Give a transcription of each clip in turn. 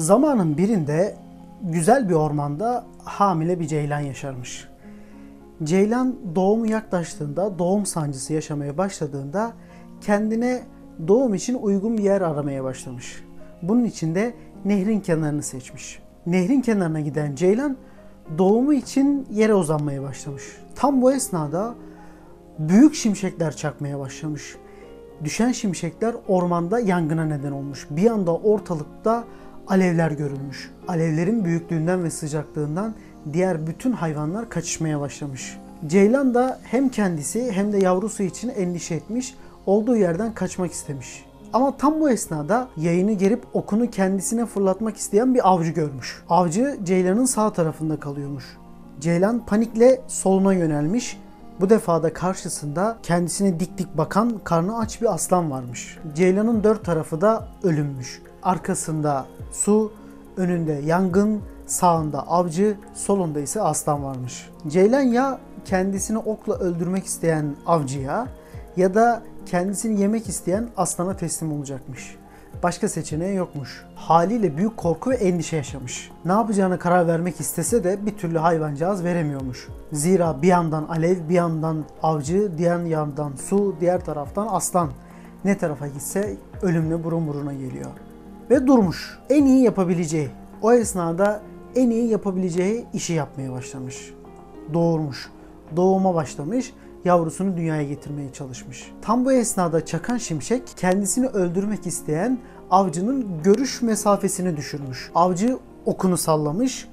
Zamanın birinde güzel bir ormanda hamile bir ceylan yaşarmış. Ceylan doğumu yaklaştığında, doğum sancısı yaşamaya başladığında kendine doğum için uygun bir yer aramaya başlamış. Bunun için de nehrin kenarını seçmiş. Nehrin kenarına giden ceylan doğumu için yere uzanmaya başlamış. Tam bu esnada büyük şimşekler çakmaya başlamış. Düşen şimşekler ormanda yangına neden olmuş. Bir anda ortalıkta alevler görülmüş. Alevlerin büyüklüğünden ve sıcaklığından diğer bütün hayvanlar kaçışmaya başlamış. Ceylan da hem kendisi hem de yavrusu için endişe etmiş, olduğu yerden kaçmak istemiş. Ama tam bu esnada yayını gerip okunu kendisine fırlatmak isteyen bir avcı görmüş. Avcı Ceylan'ın sağ tarafında kalıyormuş. Ceylan panikle soluna yönelmiş. Bu defa da karşısında kendisine dik dik bakan karnı aç bir aslan varmış. Ceylan'ın dört tarafı da ölünmüş. Arkasında su, önünde yangın, sağında avcı, solunda ise aslan varmış. Ceylan ya kendisini okla öldürmek isteyen avcıya ya da kendisini yemek isteyen aslana teslim olacakmış. Başka seçeneği yokmuş. Haliyle büyük korku ve endişe yaşamış. Ne yapacağına karar vermek istese de bir türlü hayvancağız veremiyormuş. Zira bir yandan alev, bir yandan avcı, diğer yandan su, diğer taraftan aslan. Ne tarafa gitse ölümle burun buruna geliyor. Ve durmuş. En iyi yapabileceği, o esnada en iyi yapabileceği işi yapmaya başlamış. Doğurmuş. Doğuma başlamış yavrusunu dünyaya getirmeye çalışmış. Tam bu esnada çakan şimşek kendisini öldürmek isteyen avcının görüş mesafesini düşürmüş. Avcı okunu sallamış.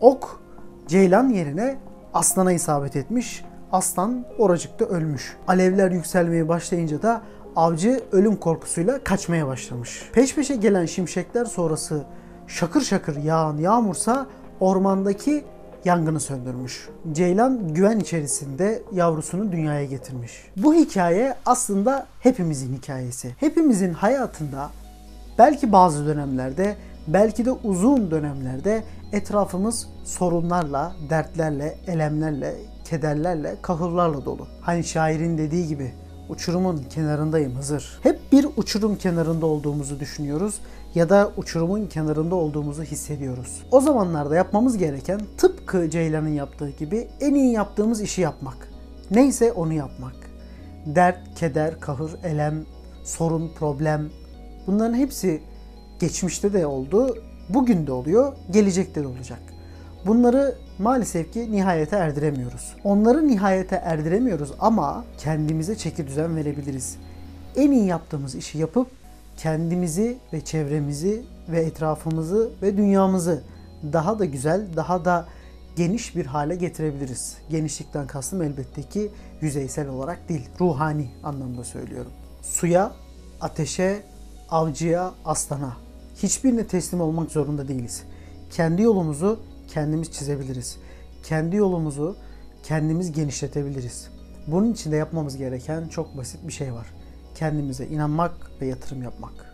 Ok ceylan yerine aslana isabet etmiş. Aslan oracıkta ölmüş. Alevler yükselmeye başlayınca da avcı ölüm korkusuyla kaçmaya başlamış. Peş peşe gelen şimşekler sonrası şakır şakır yağan yağmursa ormandaki yangını söndürmüş. Ceylan güven içerisinde yavrusunu dünyaya getirmiş. Bu hikaye aslında hepimizin hikayesi. Hepimizin hayatında belki bazı dönemlerde, belki de uzun dönemlerde etrafımız sorunlarla, dertlerle, elemlerle, kederlerle, kahırlarla dolu. Hani şairin dediği gibi uçurumun kenarındayım Hızır. Hep bir uçurum kenarında olduğumuzu düşünüyoruz ya da uçurumun kenarında olduğumuzu hissediyoruz. O zamanlarda yapmamız gereken tıpkı Ceylan'ın yaptığı gibi en iyi yaptığımız işi yapmak. Neyse onu yapmak. Dert, keder, kahır, elem, sorun, problem bunların hepsi geçmişte de oldu, bugün de oluyor, gelecekte de olacak. Bunları maalesef ki nihayete erdiremiyoruz. Onları nihayete erdiremiyoruz ama kendimize çeki düzen verebiliriz. En iyi yaptığımız işi yapıp kendimizi ve çevremizi ve etrafımızı ve dünyamızı daha da güzel, daha da geniş bir hale getirebiliriz. Genişlikten kastım elbette ki yüzeysel olarak değil, ruhani anlamda söylüyorum. Suya, ateşe, avcıya, aslana hiçbirine teslim olmak zorunda değiliz. Kendi yolumuzu kendimiz çizebiliriz. Kendi yolumuzu kendimiz genişletebiliriz. Bunun için de yapmamız gereken çok basit bir şey var kendimize inanmak ve yatırım yapmak.